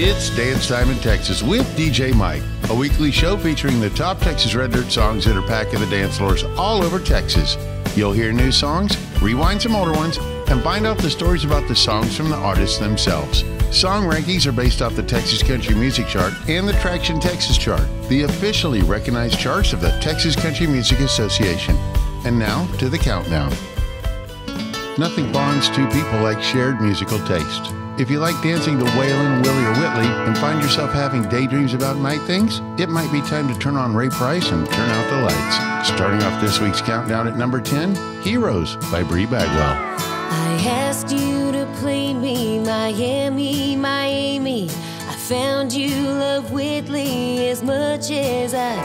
It's Dance Time in Texas with DJ Mike, a weekly show featuring the top Texas Red Dirt songs that are packing the dance floors all over Texas. You'll hear new songs, rewind some older ones, and find out the stories about the songs from the artists themselves. Song rankings are based off the Texas Country Music Chart and the Traction Texas Chart, the officially recognized charts of the Texas Country Music Association. And now to the countdown. Nothing bonds two people like shared musical taste. If you like dancing to Waylon, Willie, or Whitley and find yourself having daydreams about night things, it might be time to turn on Ray Price and turn out the lights. Starting off this week's countdown at number 10, Heroes by Bri Bagwell. I asked you to play me Miami, My Amy. I found you love Whitley as much as I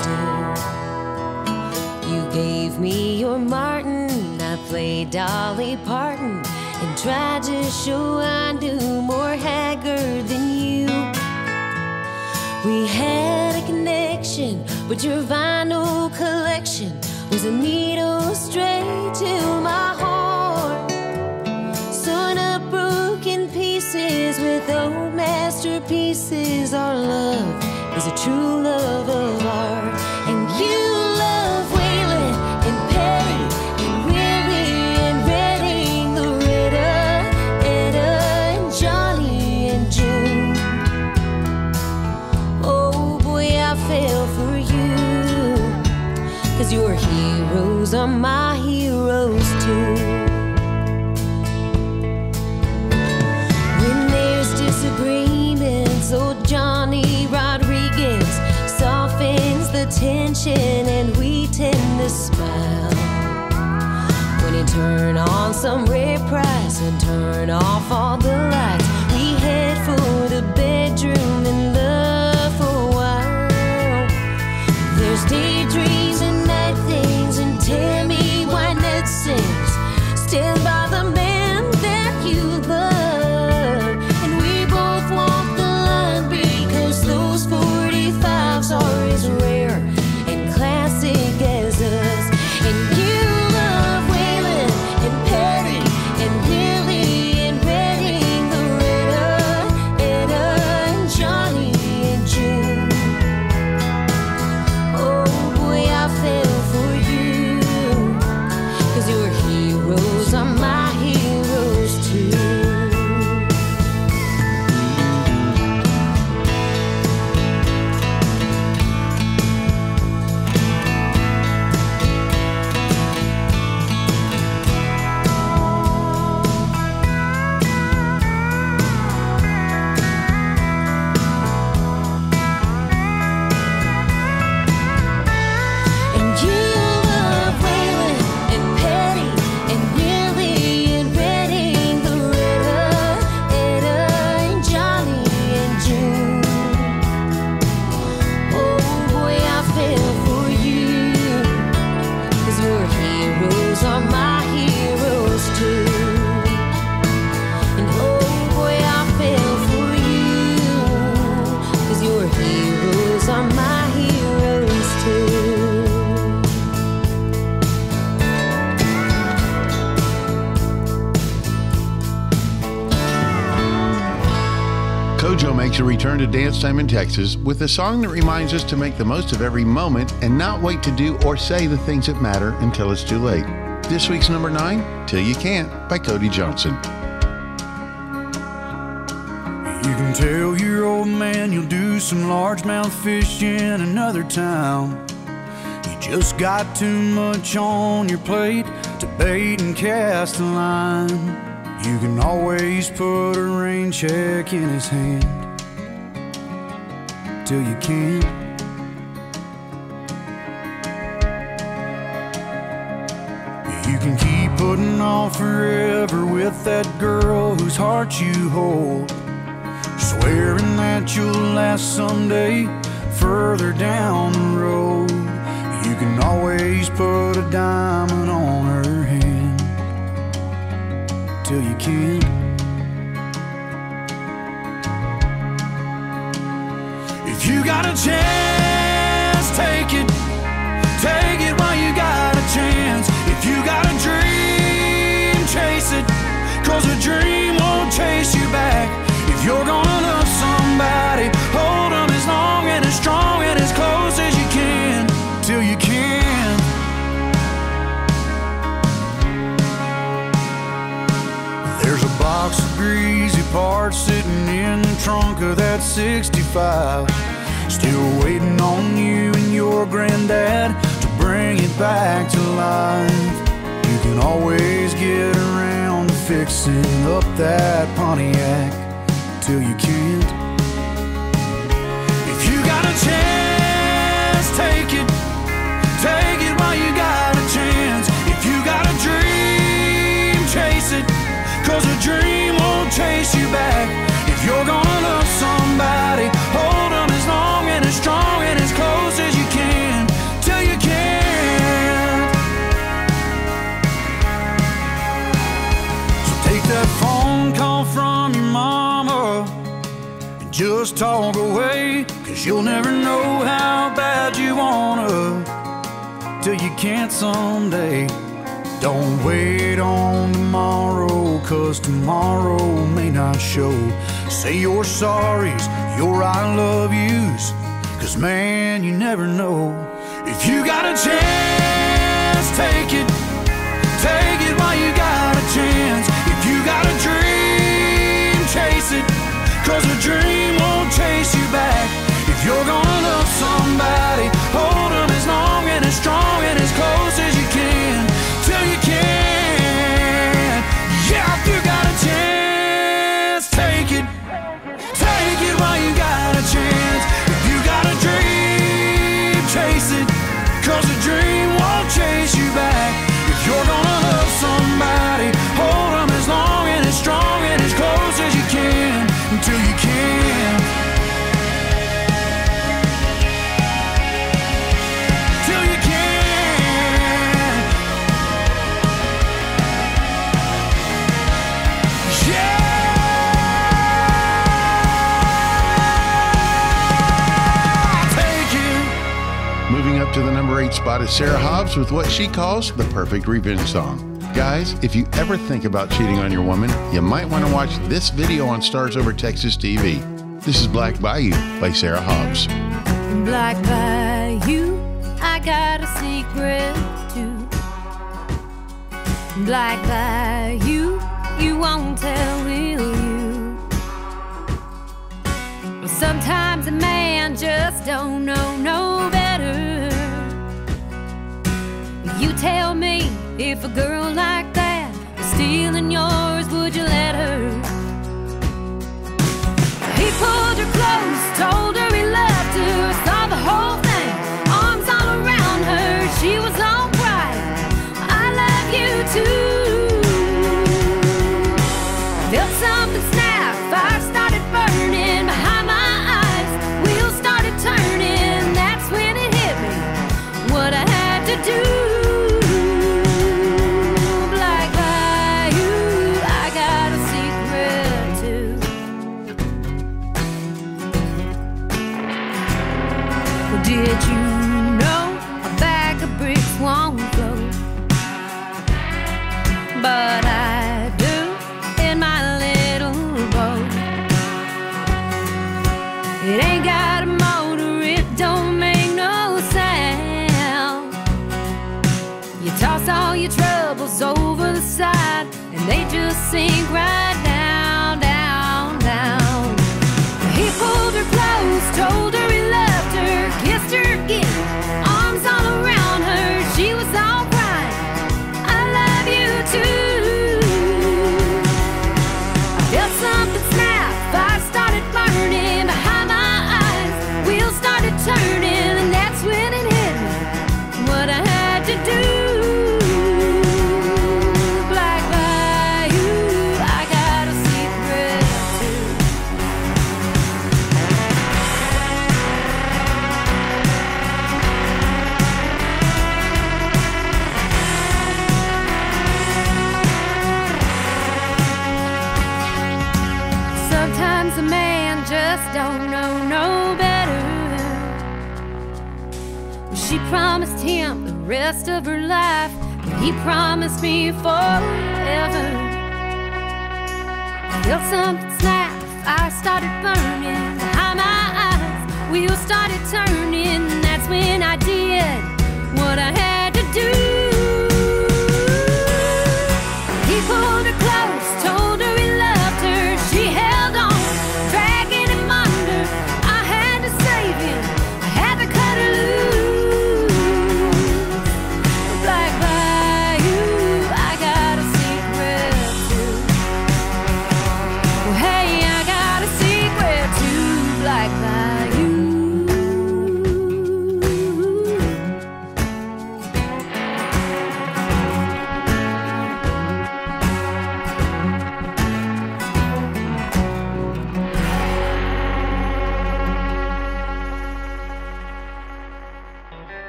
do. You gave me your Martin, I played Dolly Parton and tried to show I knew more Haggard than you. We had a connection, but your vinyl collection was a needle straight to my heart. Sewn up broken pieces with old masterpieces. Our love is a true love of art, your heroes are my heroes too. When there's disagreements, old Johnny Rodriguez softens the tension and we tend to smile. When he turn on some Ray Price and turn off all the lights, we head for the bedroom and love for a while. There's daydreams and things and Tammy Wynette sings. A return to Dance Time in Texas with a song that reminds us to make the most of every moment and not wait to do or say the things that matter until it's too late. This week's number nine, Till You Can't by Cody Johnson. You can tell your old man you'll do some largemouth fish in another town. You just got too much on your plate to bait and cast a line. You can always put a rain check in his hand till you can't. You can keep putting off forever with that girl whose heart you hold. Swearing that you'll last someday further down the road. You can always put a diamond on her hand till you can't. chance, take it. Take it while you got a chance. If you got a dream, chase it. Cause a dream won't chase you back. If you're gonna love somebody, hold them as long and as strong and as close as you can. Till you can. There's a box of greasy parts sitting in the trunk of that 65. Still waiting on you and your granddad to bring it back to life. You can always get around to fixing up that Pontiac till you can't. If you got a chance, take it. Take it while you got a chance. If you got a dream, chase it. Cause a dream won't chase you back. If you're gonna love somebody, just talk away. Cause you'll never know how bad you wanna till you can't someday. Don't wait on tomorrow, cause tomorrow may not show. Say your sorries, your I love yous, cause man, you never know. If you got a chance, take it. Take it while you got a chance. If you got a dream. Cause a dream won't chase you back. If you're gonna eight spot is Sarah Hobbs with what she calls the perfect revenge song. Guys, if you ever think about cheating on your woman, you might want to watch this video on Stars Over Texas TV. This is Black Bayou by Sarah Hobbs. Black Bayou, I got a secret too. Black Bayou, you won't tell, will you? Sometimes a man just don't know no better. You tell me if a girl like that was stealing yours, would you let her? He pulled her close, told her he loved her, saw the whole just Sometimes a man just don't know no better. She promised him the rest of her life, but he promised me forever. I Felt something snap, fire started burning behind my eyes. Wheels started turning, that's when I did what I had to do.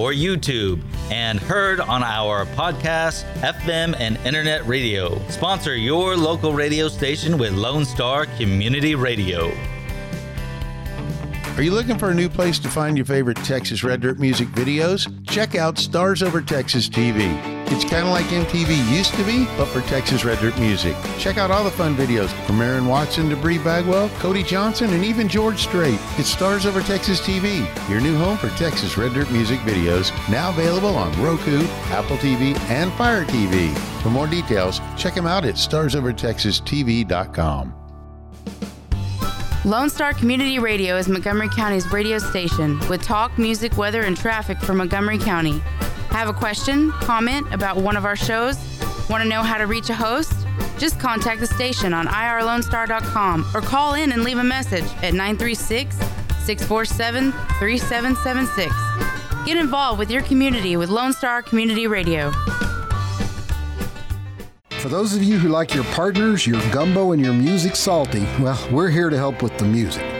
or YouTube and heard on our podcast, FM, and internet radio. Sponsor your local radio station with Lone Star Community Radio. Are you looking for a new place to find your favorite Texas Red Dirt music videos? Check out Stars Over Texas TV. It's kind of like MTV used to be, but for Texas Red Dirt music. Check out all the fun videos from Aaron Watson to Bri Bagwell, Cody Johnson, and even George Strait. It's Stars Over Texas TV, your new home for Texas Red Dirt music videos, now available on Roku, Apple TV, and Fire TV. For more details, check them out at starsovertexastv.com. Lone Star Community Radio is Montgomery County's radio station with talk, music, weather, and traffic for Montgomery County. Have a question, comment about one of our shows? Want to know how to reach a host? Just contact the station on irlonestar.com or call in and leave a message at 936 647 3776. Get involved with your community with Lone Star Community Radio. For those of you who like your partners, your gumbo, and your music salty, well, we're here to help with the music.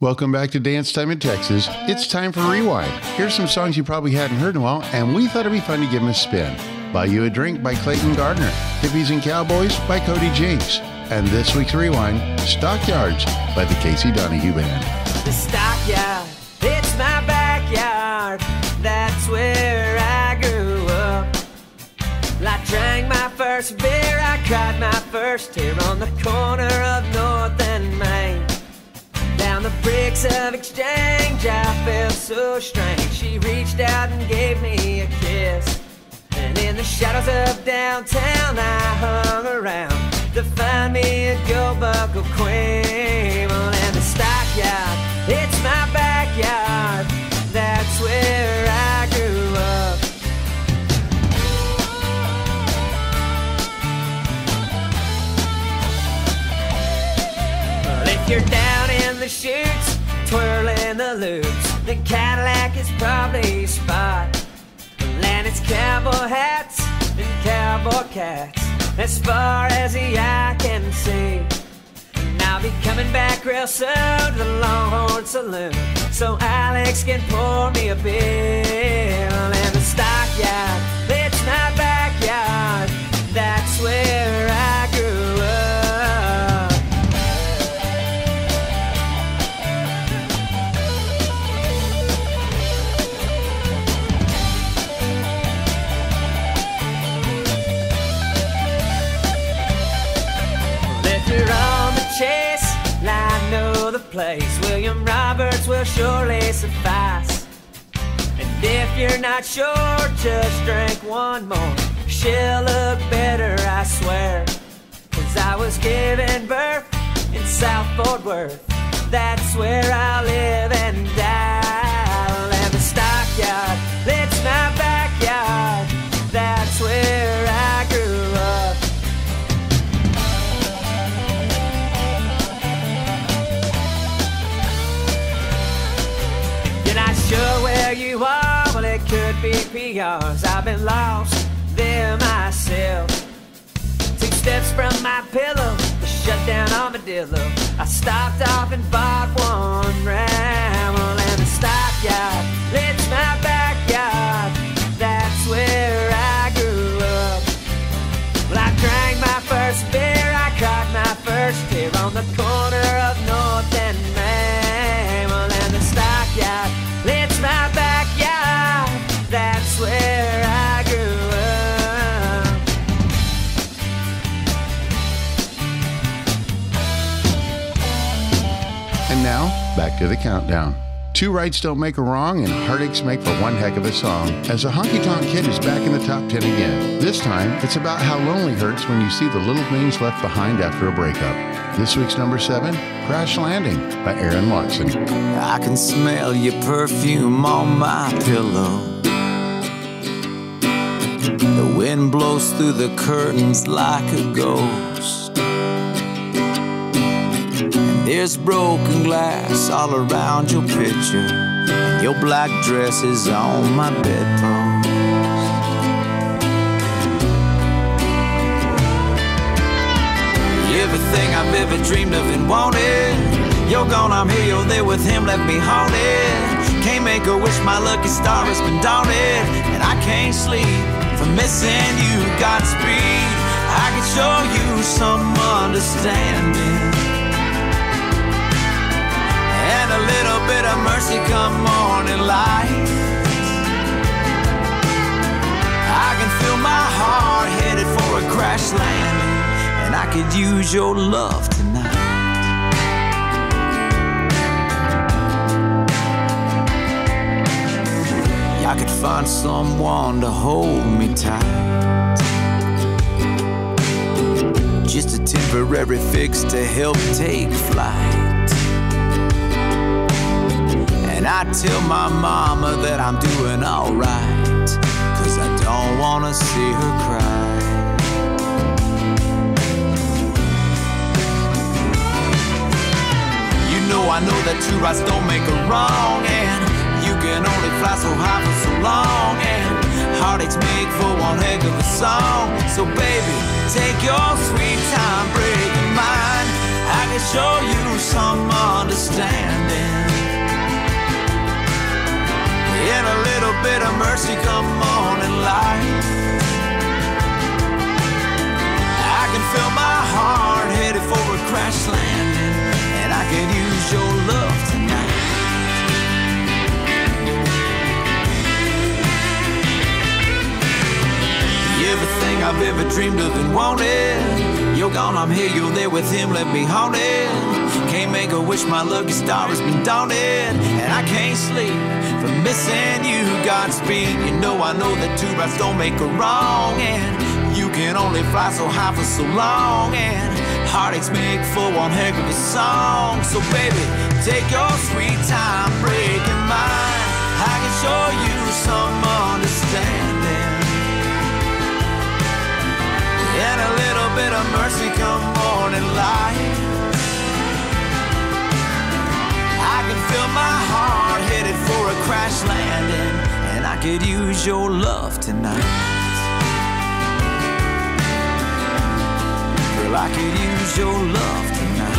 Welcome back to Dance Time in Texas. It's time for Rewind. Here's some songs you probably hadn't heard in a while, and we thought it'd be fun to give them a spin. Buy You a Drink by Clayton Gardner, Hippies and Cowboys by Cody Jinks, and this week's Rewind, Stockyards by the Casey Donahew Band. The stockyard, it's my backyard. That's where I grew up. I drank my first beer, I cried my first tear on the corner of North and Main. Down the bricks of exchange, I felt so strange. She reached out and gave me a kiss. And in the shadows of downtown, I hung around to find me a gold buckle queen. Well, and the stockyard, it's my backyard. That's where I grew up. Well, if you're down in the twirling the loops, the Cadillac is probably spot. And it's cowboy hats and cowboy cats as far as the eye can see. And I'll be coming back real soon to the Longhorn Saloon so Alex can pour me a beer. And the stockyard, it's my backyard. That's where I place. William Roberts will surely suffice. And if you're not sure, just drink one more. She'll look better, I swear. Cause I was given birth in South Fort Worth. That's where I live and PRs. I've been lost there myself. Two steps from my pillow, shut down armadillo. I stopped off and bought one ramble and a stockyard. It's my backyard, that's where I grew up. Well, I drank my first beer, I caught my first tear on the corner of North and Main. And the stockyard, back to the countdown. Two rights don't make a wrong, and heartaches make for one heck of a song. As a honky tonk kid is back in the top 10 again. This time, it's about how lonely hurts when you see the little things left behind after a breakup. This week's number seven, Crash Landing by Aaron Watson. I can smell your perfume on my pillow. The wind blows through the curtains like a ghost. There's broken glass all around your picture. Your black dress is on my bedpost. Everything I've ever dreamed of and wanted. You're gone, I'm here, you're there with him, left me haunted. Can't make a wish, my lucky star has been daunted. And I can't sleep for missing you. Godspeed. I can show you some understanding a little bit of mercy come morning light. I can feel my heart headed for a crash landing, and I could use your love tonight. I could find someone to hold me tight. Just a temporary fix to help take flight. And I tell my mama that I'm doing alright. Cause I don't wanna see her cry. You know I know that two rights don't make a wrong. And you can only fly so high for so long. And heartaches make for one heck of a song. So baby, take your sweet time, breaking mine. I can show you some understanding. And a little bit of mercy come morning light. I can feel my heart headed for a crash landing, and I could use your love tonight. Everything I've ever dreamed of and wanted. You're gone, I'm here, you're there with him, let me haunted. Can't make a wish, my lucky star has been daunted, and I can't sleep for missing you. Godspeed, you know I know that two rights don't make a wrong, and you can only fly so high for so long, and heartaches make for one heck of a song. So baby, take your sweet time breaking mine. I can show you some understanding. And a little bit of mercy come morning light. I can feel my heart headed for a crash landing, and I could use your love tonight. I could use your love tonight.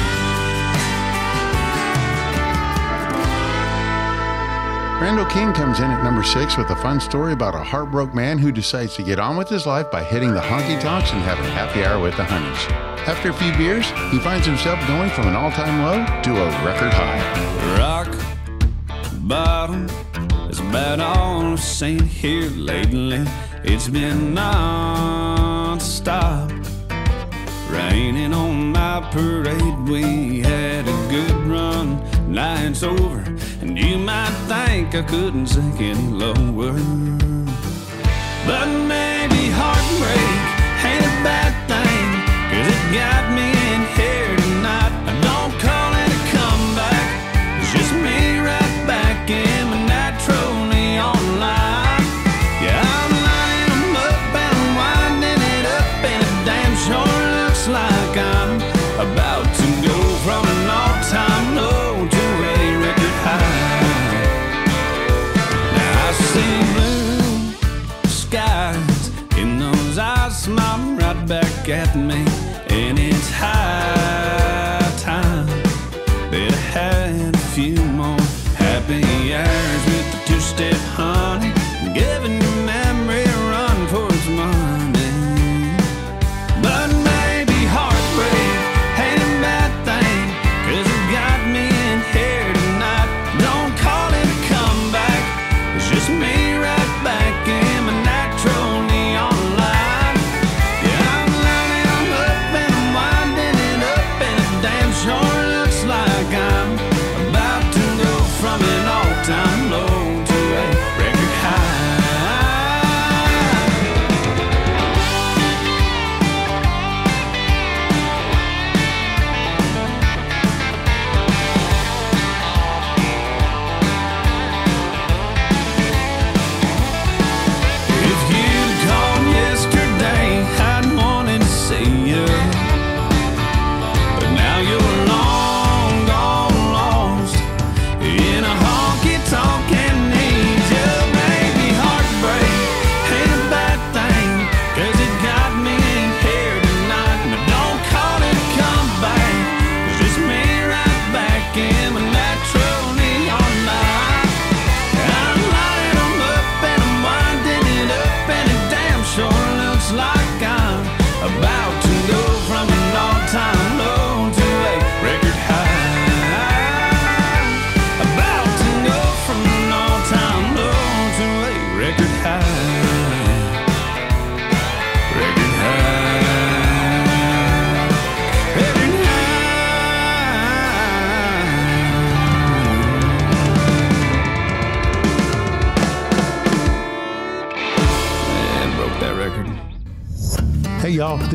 Randall King comes in at number six with a fun story about a heartbroken man who decides to get on with his life by hitting the honky tonks and having a happy hour with the honeys. After a few beers, he finds himself going from an all time low to a record high. Rock bottom is about all I've seen here lately. It's been non-stop. Raining on my parade, we had a good run. Night's over, and you might think I couldn't sink any lower. But maybe heartbreak ain't a bad thing, got me in here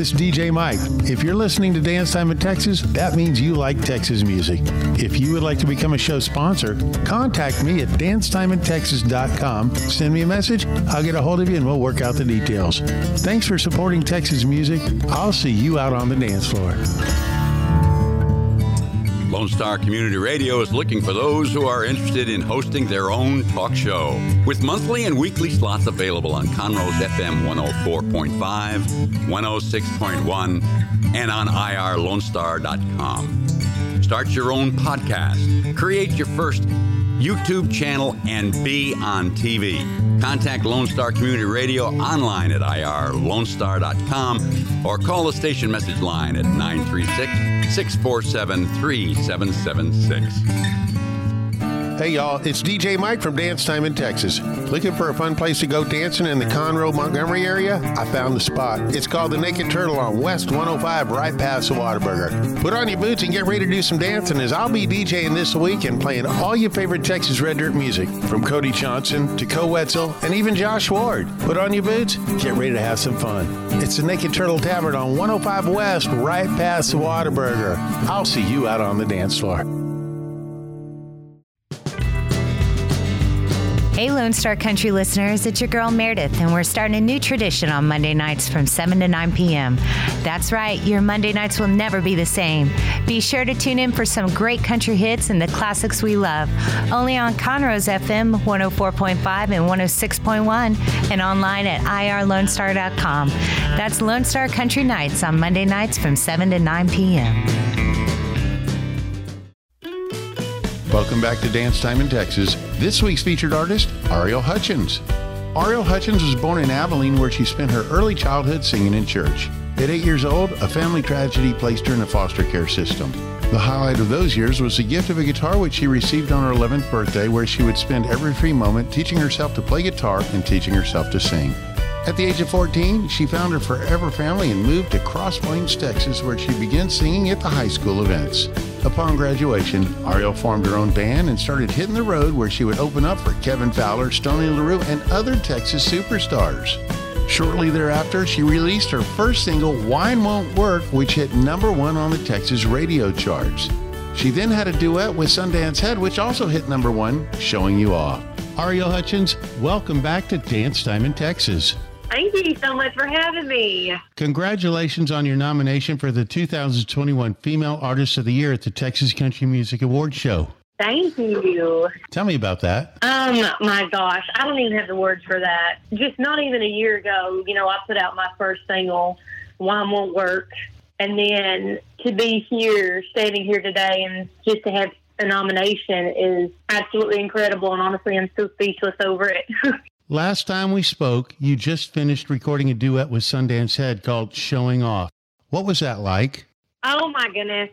is DJ Mike. If you're listening to Dance Time in Texas, that means you like Texas music. If you would like to become a show sponsor, contact me at dancetimintexas.com. Send me a message, I'll get a hold of you and we'll work out the details. Thanks for supporting Texas music. I'll see you out on the dance floor. Lone Star Community Radio is looking for those who are interested in hosting their own talk show. With monthly and weekly slots available on Conroe's FM 104.5, 106.1, and on irlonestar.com. Start your own podcast, create your first YouTube channel, and be on TV. Contact Lone Star Community Radio online at irlonestar.com or call the station message line at 936 647 3776. Hey y'all, it's DJ Mike from Dance Time in Texas. Looking for a fun place to go dancing in the Conroe, Montgomery area? I found the spot. It's called the Naked Turtle on West 105, right past the Whataburger. Put on your boots and get ready to do some dancing as I'll be DJing this week and playing all your favorite Texas Red Dirt music, from Cody Johnson to Koe Wetzel and even Josh Ward. Put on your boots, get ready to have some fun. It's the Naked Turtle Tavern on 105 West, right past the Whataburger. I'll see you out on the dance floor. Hey, Lone Star Country listeners, it's your girl Meredith, and we're starting a new tradition on Monday nights from 7 to 9 p.m. That's right, your Monday nights will never be the same. Be sure to tune in for some great country hits and the classics we love, only on Conroe's FM 104.5 and 106.1, and online at irlonestar.com. That's Lone Star Country Nights on Monday nights from 7 to 9 p.m. Welcome back to Dance Time in Texas. This week's featured artist, Ariel Hutchins. Ariel Hutchins was born in Abilene, where she spent her early childhood singing in church. At eight years old, a family tragedy placed her in a foster care system. The highlight of those years was the gift of a guitar which she received on her 11th birthday, where she would spend every free moment teaching herself to play guitar and teaching herself to sing. At the age of 14, she found her forever family and moved to Cross Plains, Texas, where she began singing at the high school events. Upon graduation, Ariel formed her own band and started hitting the road where she would open up for Kevin Fowler, Stoney LaRue, and other Texas superstars. Shortly thereafter, she released her first single, Wine Won't Work, which hit number one on the Texas radio charts. She then had a duet with Sundance Head, which also hit number one, Showing You Off. Ariel Hutchins, welcome back to Dance Time in Texas. Thank you so much for having me. Congratulations on your nomination for the 2021 Female Artist of the Year at the Texas Country Music Awards Show. Thank you. Tell me about that. Um, my gosh, I don't even have the words for that. Just not even a year ago, you know, I put out my first single, Wine Won't Work. And then to be here, standing here today, and just to have a nomination is absolutely incredible. And honestly, I'm still speechless over it. Last time we spoke, you just finished recording a duet with Sundance Head called Showing Off. What was that like? Oh my goodness.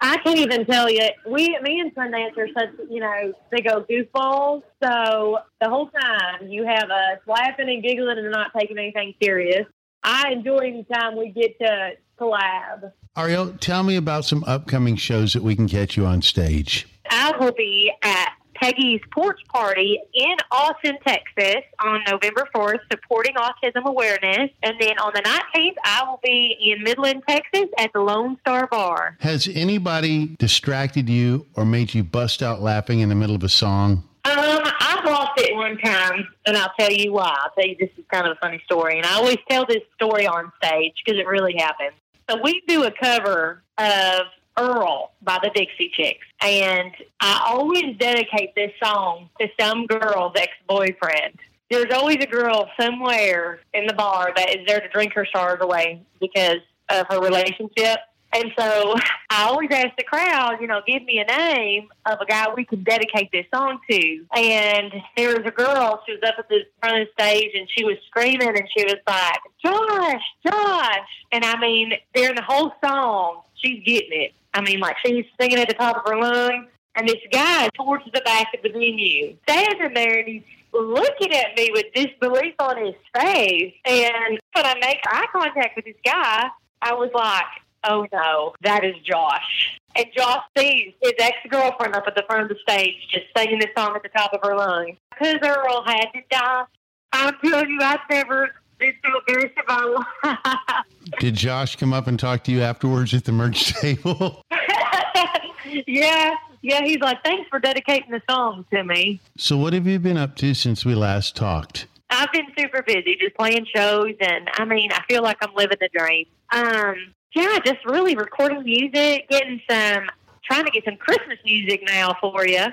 I can't even tell you. We, me and Sundance are such, you know, they go goofballs. So the whole time you have us laughing and giggling and not taking anything serious. I enjoy the time we get to collab. Ariel, tell me about some upcoming shows that we can catch you on stage. I will be at Peggy's Porch Party in Austin, Texas on November 4th, supporting autism awareness. And then on the 19th, I will be in Midland, Texas at the Lone Star Bar. Has anybody distracted you or made you bust out laughing in the middle of a song? Um, I lost it one time, and I'll tell you why. I'll tell you this is kind of a funny story, and I always tell this story on stage because it really happened. So we do a cover of Earl by the Dixie Chicks. And I always dedicate this song to some girl's ex boyfriend. There's always a girl somewhere in the bar that is there to drink her stars away because of her relationship. And so I always ask the crowd, you know, give me a name of a guy we can dedicate this song to. And there was a girl, she was up at the front of the stage and she was screaming and she was like, Josh, Josh. And I mean, during the whole song, she's getting it. I mean, like she's singing at the top of her lungs. And this guy towards the back of the venue, standing there and he's looking at me with disbelief on his face. And when I make eye contact with this guy, I was like, oh no, that is Josh. And Josh sees his ex girlfriend up at the front of the stage just singing this song at the top of her lungs. Because Earl had to die. I'm telling you, I've never It's so embarrassing. Did Josh come up and talk to you afterwards at the merch table? yeah, yeah. He's like, thanks for dedicating the song to me. so, what have you been up to since we last talked? I've been super busy just playing shows, and I mean, I feel like I'm living the dream. Um, yeah, just really recording music, getting some, trying to get some Christmas music now for you.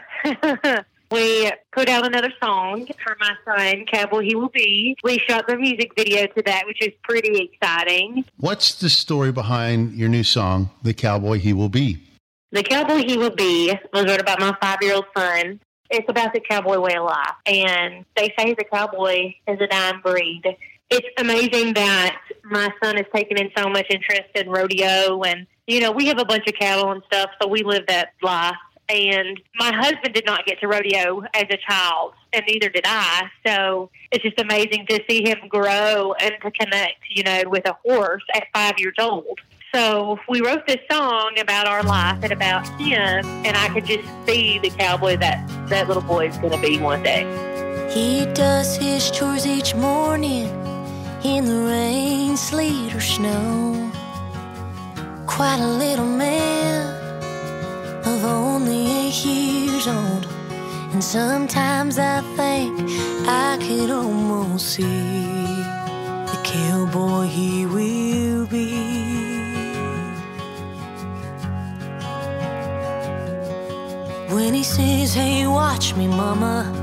We put out another song for my son, Cowboy He Will Be. We shot the music video to that, which is pretty exciting. What's the story behind your new song, The Cowboy He Will Be? The Cowboy He Will Be was wrote about my five year old son. It's about the cowboy way of life. And they say the cowboy is a dying breed. It's amazing that my son has taken in so much interest in rodeo. And, you know, we have a bunch of cattle and stuff, so we live that life. And my husband did not get to rodeo as a child, and neither did I. So it's just amazing to see him grow and to connect, you know, with a horse at five years old. So we wrote this song about our life and about him, and I could just see the cowboy that that little boy is going to be one day. He does his chores each morning in the rain, sleet, or snow. Quite a little man of only eight years old. And sometimes I think I could almost see the cowboy he will be. When he says, Hey, watch me, mama.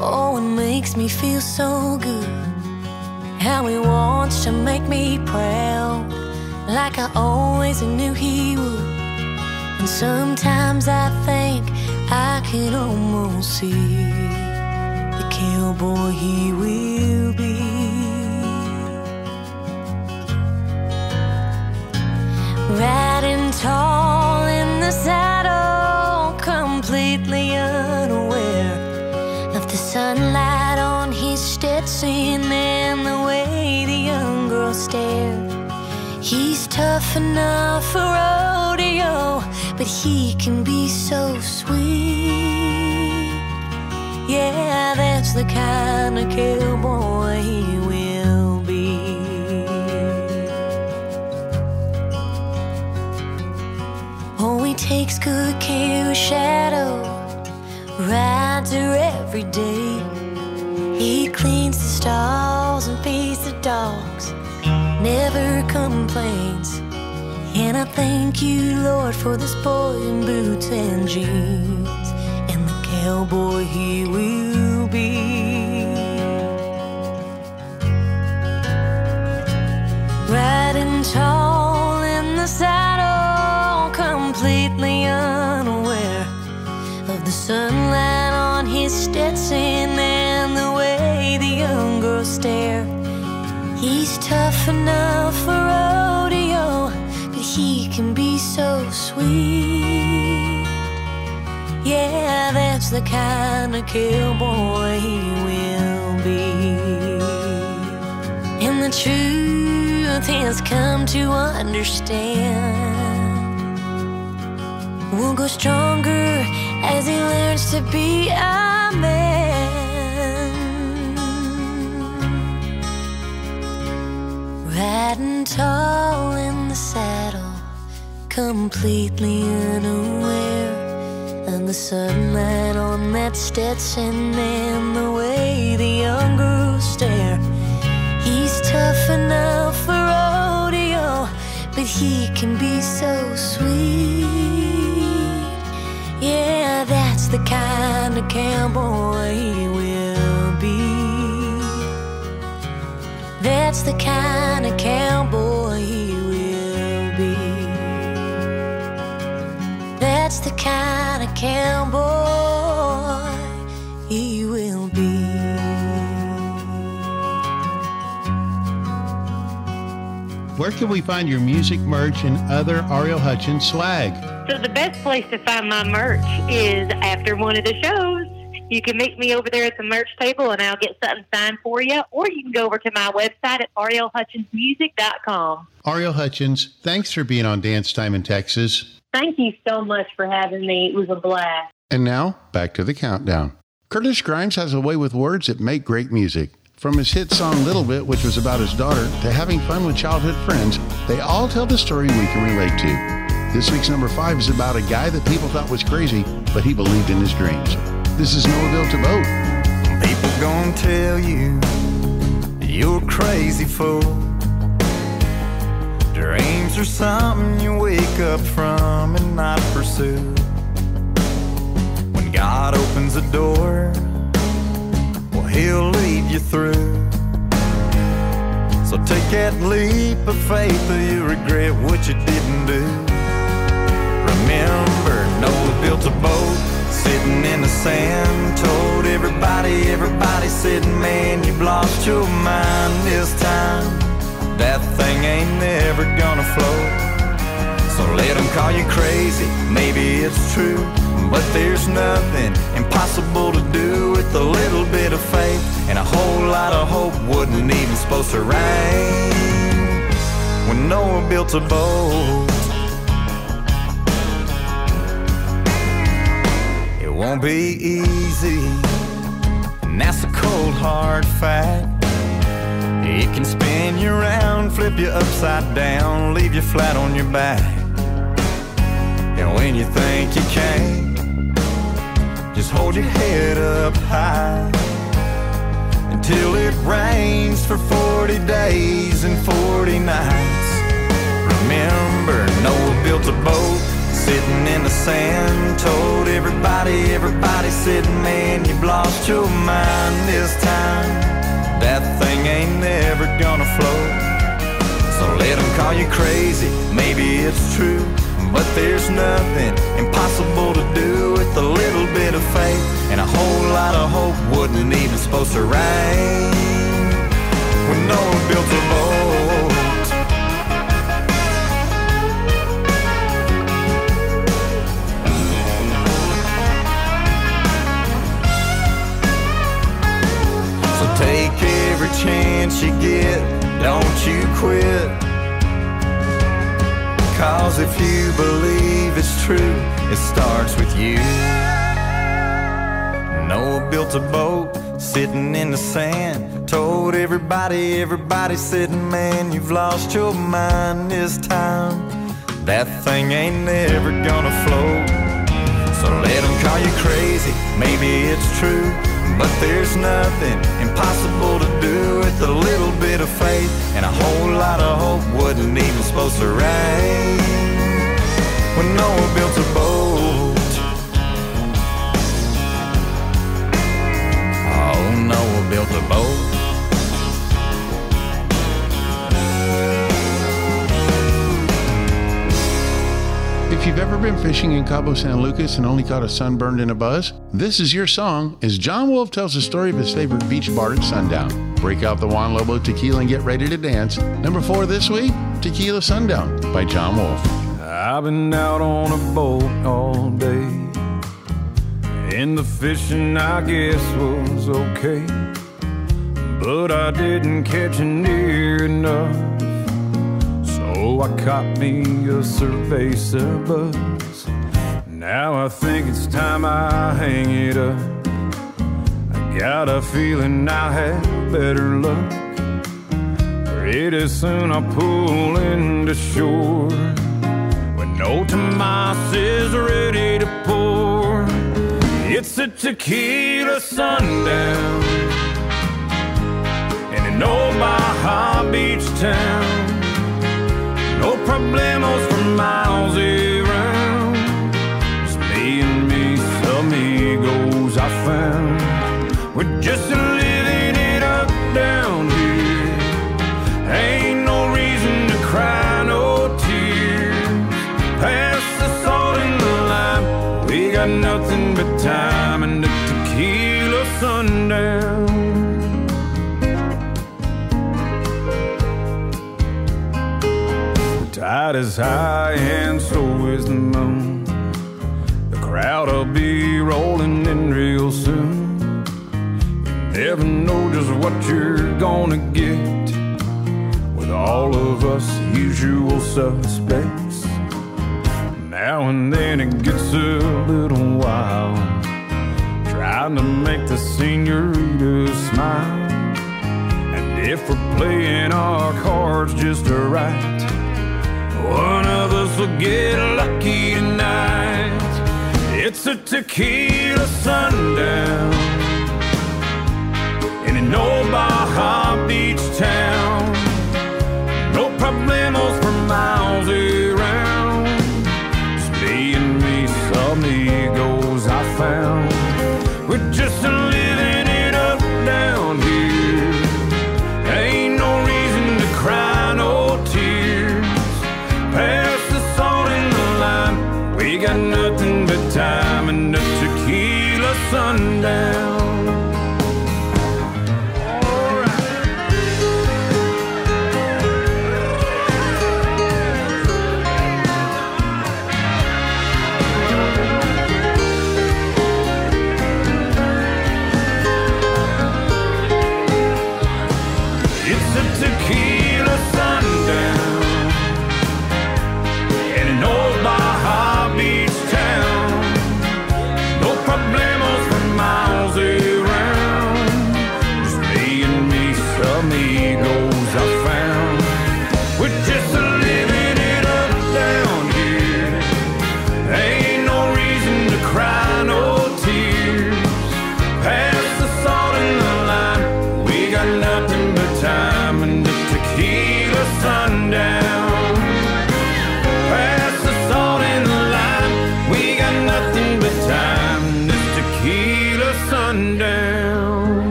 Oh, it makes me feel so good. How he wants to make me proud, like I always knew he would. And sometimes I think I can almost see the cowboy he will be. Riding tall in the saddle, completely unaware of the sunlight on his Stetson and the way the young girl stared. He's tough enough for rodeo, but he can be so sweet. Yeah, that's the kind of cowboy he will be. Oh, he takes good care of Shadow, rides her every day. He cleans the stalls and feeds the dogs, never complains. And I thank you, Lord, for this boy in boots and jeans, and the cowboy he will be. Riding tall in the saddle, completely unaware of the sunlight on his Stetson and the way the young girls stare. He's tough enough for rodeo, so sweet. Yeah, that's the kind of cowboy he will be. And the truth has come to understand. We'll go stronger as he learns to be a man. Riding tall in the saddle, completely unaware of the sunlight on that Stetson and the way the young girls stare. He's tough enough for rodeo, but he can be so sweet. Yeah, that's the kind of cowboy he will be. That's the kind of cowboy kind of cowboy he will be. Where can we find your music, merch, and other Ariel Hutchins swag? So the best place to find my merch is after one of the shows. You can meet me over there at the merch table and I'll get something signed for you. Or you can go over to my website at arielhutchinsmusic.com. Ariel Hutchins, thanks for being on Dance Time in Texas. Thank you so much for having me. It was a blast. And now, back to the countdown. Curtis Grimes has a way with words that make great music. From his hit song Little Bit, which was about his daughter, to having fun with childhood friends, they all tell the story we can relate to. This week's number five is about a guy that people thought was crazy, but he believed in his dreams. This is Noah Built a Boat. People gonna tell you you're crazy fool. Dreams are something you wake up from and not pursue. When God opens a door, well, He'll lead you through. So take that leap of faith or you regret what you didn't do. Remember, Noah built a boat sitting in the sand. Told everybody, everybody said, man, you've lost your mind this time. That thing ain't never gonna float. So let them call you crazy, maybe it's true. But there's nothing impossible to do with a little bit of faith and a whole lot of hope. Wasn't even supposed to rain when Noah built a boat. It won't be easy, and that's a cold hard fact. It can spin you around, flip you upside down, leave you flat on your back. And when you think you can't, just hold your head up high until it rains for 40 days and 40 nights. Remember, Noah built a boat sitting in the sand. Told everybody, everybody said, man, you've lost your mind this time. That thing ain't never gonna flow. So let them call you crazy, maybe it's true. But there's nothing impossible to do with a little bit of faith and a whole lot of hope. Wouldn't even supposed to rain when no one builds a boat. Chance you get, don't you quit. Cause if you believe it's true, it starts with you. Noah built a boat sitting in the sand. Told everybody, everybody said, man, you've lost your mind this time. That thing ain't never gonna float. So let them call you crazy, maybe it's true. But there's nothing impossible to do with a little bit of faith and a whole lot of hope. Wasn't even supposed to rain when Noah built a boat. Oh, Noah built a boat. If you've ever been fishing in Cabo San Lucas and only caught a sunburned in a buzz, this is your song as Jon Wolfe tells the story of his favorite beach bar at sundown. Break out the Juan Lobo tequila and get ready to dance. Number four this week, Tequila Sundown by Jon Wolfe. I've been out on a boat all day, and the fishing I guess was okay, but I didn't catch near enough. So I caught me a cerveza buzz. Now I think it's time I hang it up. I got a feeling I have better luck. Pretty soon I pull into shore when no Tomas is ready to pour. It's a tequila sundown And in an old Baja Beach town. No problemos for miles around. Just me and me, amigos I found. We're just Tide is high and so is the moon. The crowd will be rolling in real soon. You never know just what you're gonna get with all of us usual suspects. Now and then it gets a little wild, trying to make the senorita smile. And if we're playing our cards just right. One of us will get lucky tonight. It's a tequila sundown in an old Baja Beach town. No problemos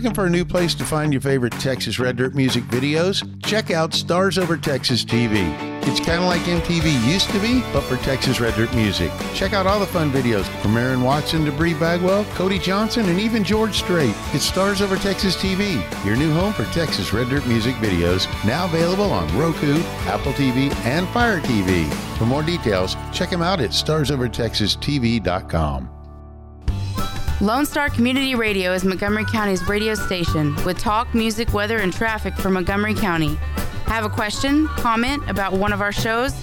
looking for a new place to find your favorite Texas Red Dirt music videos? Check out Stars Over Texas TV. It's kind of like MTV used to be, but for Texas Red Dirt music. Check out all the fun videos from Aaron Watson to Bri Bagwell, Cody Johnson, and even George Strait. It's Stars Over Texas TV, your new home for Texas Red Dirt music videos, now available on Roku, Apple TV, and Fire TV. For more details, check them out at starsovertexastv.com. Lone Star Community Radio is Montgomery County's radio station with talk, music, weather, and traffic for Montgomery County. Have a question, comment about one of our shows?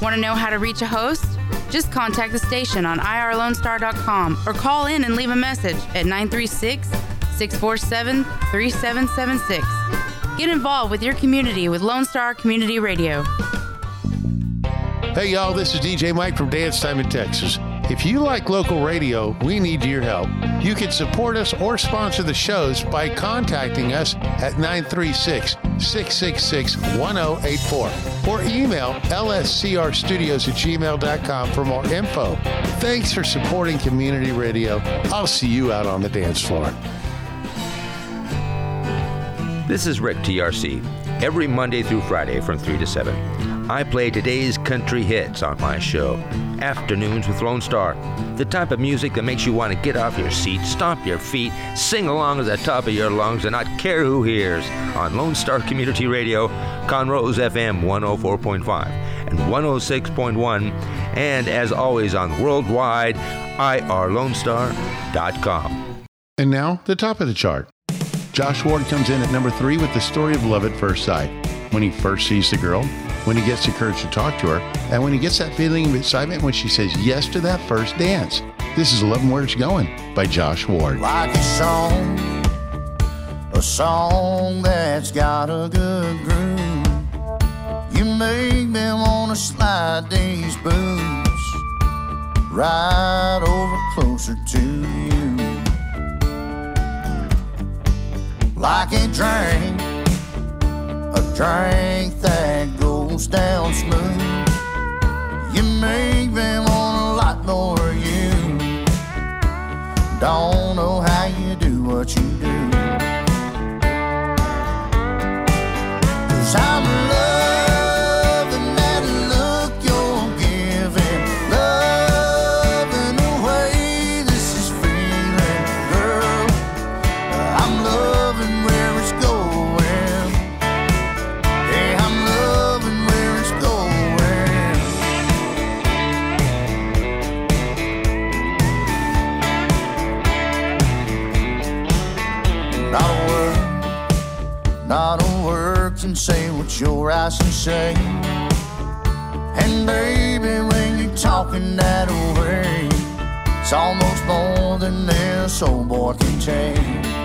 Want to know how to reach a host? Just contact the station on irlonestar.com or call in and leave a message at 936 647 3776. Get involved with your community with Lone Star Community Radio. Hey, y'all, this is DJ Mike from Dance Time in Texas. If you like local radio, we need your help. You can support us or sponsor the shows by contacting us at 936 666 1084 or email lscrstudios at gmail.com for more info. Thanks for supporting community radio. I'll see you out on the dance floor. This is Rick TRC. Every Monday through Friday from 3 to 7, I play today's country hits on my show, Afternoons with Lone Star. The type of music that makes you want to get off your seat, stomp your feet, sing along at the top of your lungs, and not care who hears on Lone Star Community Radio, Conroe FM 104.5 and 106.1, and as always on worldwide, irlonestar.com. And now, the top of the chart. Josh Ward comes in at number three with the story of love at first sight. When he first sees the girl, when he gets the courage to talk to her, and when he gets that feeling of excitement when she says yes to that first dance. This is 11 Where It's Going by Josh Ward. like a song, a song that's got a good groove. You make me wanna slide these boots right over closer to you. Like a drink, a drink that goes down smooth. You make me want a lot more of you. Don't know how you do what you do. Cause I'm loving say. And baby, when you're talking that way, it's almost more than this old boy can take.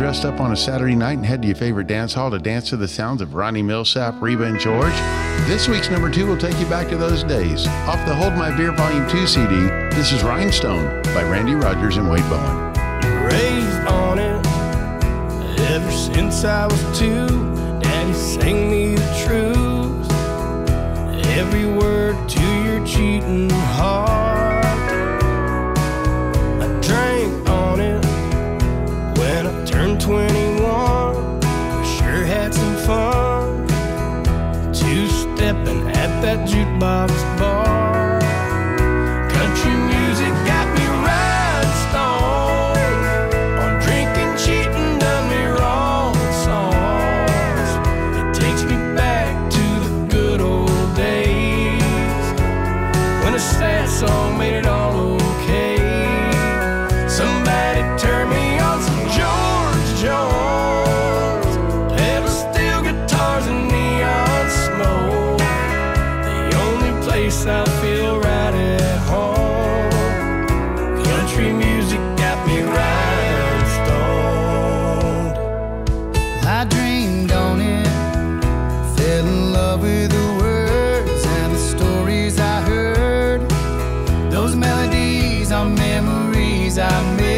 Dressed up on a Saturday night and head to your favorite dance hall to dance to the sounds of Ronnie Milsap, Reba, and George? This week's number two will take you back to those days. Off the Hold My Beer Volume 2 CD, this is Rhinestone by Randy Rogers and Wade Bowen. raised on it ever since I was two. Daddy sang me the truth, every word to your cheating heart. 21. We sure had some fun, two stepping at that jukebox bar. Memories I made.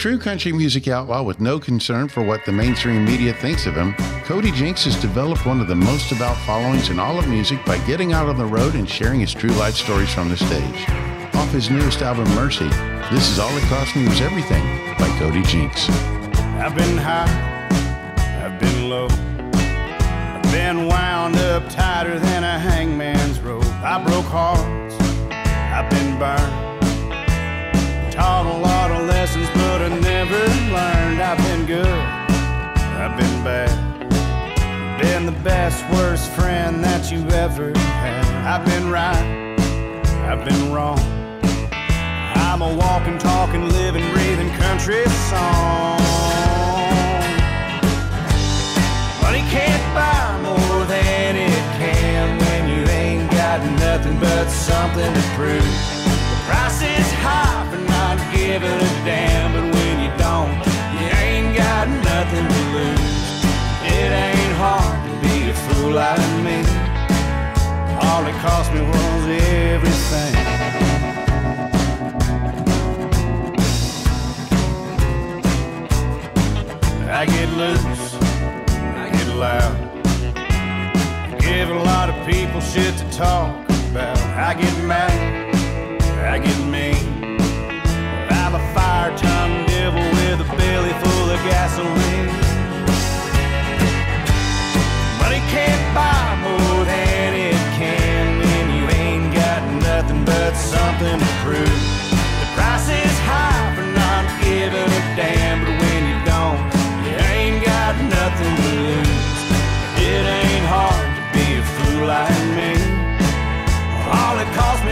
True country music outlaw with no concern for what the mainstream media thinks of him, Cody Jinks has developed one of the most devout followings in all of music by getting out on the road and sharing his true life stories from the stage. Off his newest album, Mercy, this is All It Cost Me Was Everything by Cody Jinks. I've been high, I've been low, I've been wound up tighter than a hangman's rope. I broke hearts, I've been burned, taught a lot of lessons, but I never learned. I've been good, I've been bad, been the best, worst friend that you ever had. I've been right, I've been wrong. I'm a walking, talking, living, breathing country song. Money can't buy more than it can when you ain't got nothing but something to prove. Price is high not giving a damn, but when you don't, you ain't got nothing to lose. It ain't hard to be a fool like me. All it cost me was everything. I get loose, I get loud. Give a lot of people shit to talk about. I get mad, Get mean. I'm a fire tongue devil with a belly full of gasoline. Money can't buy more than it can when you ain't got nothing but something to prove. The price is high for not giving a damn, but when you don't, you ain't got nothing to lose. It ain't hard to be a fool like me. All it cost me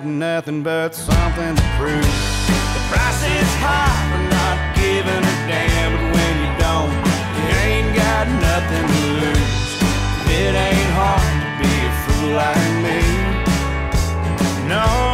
got nothing but something to prove. The price is high for not giving a damn, but when you don't, you ain't got nothing to lose. It ain't hard to be a fool like me. No.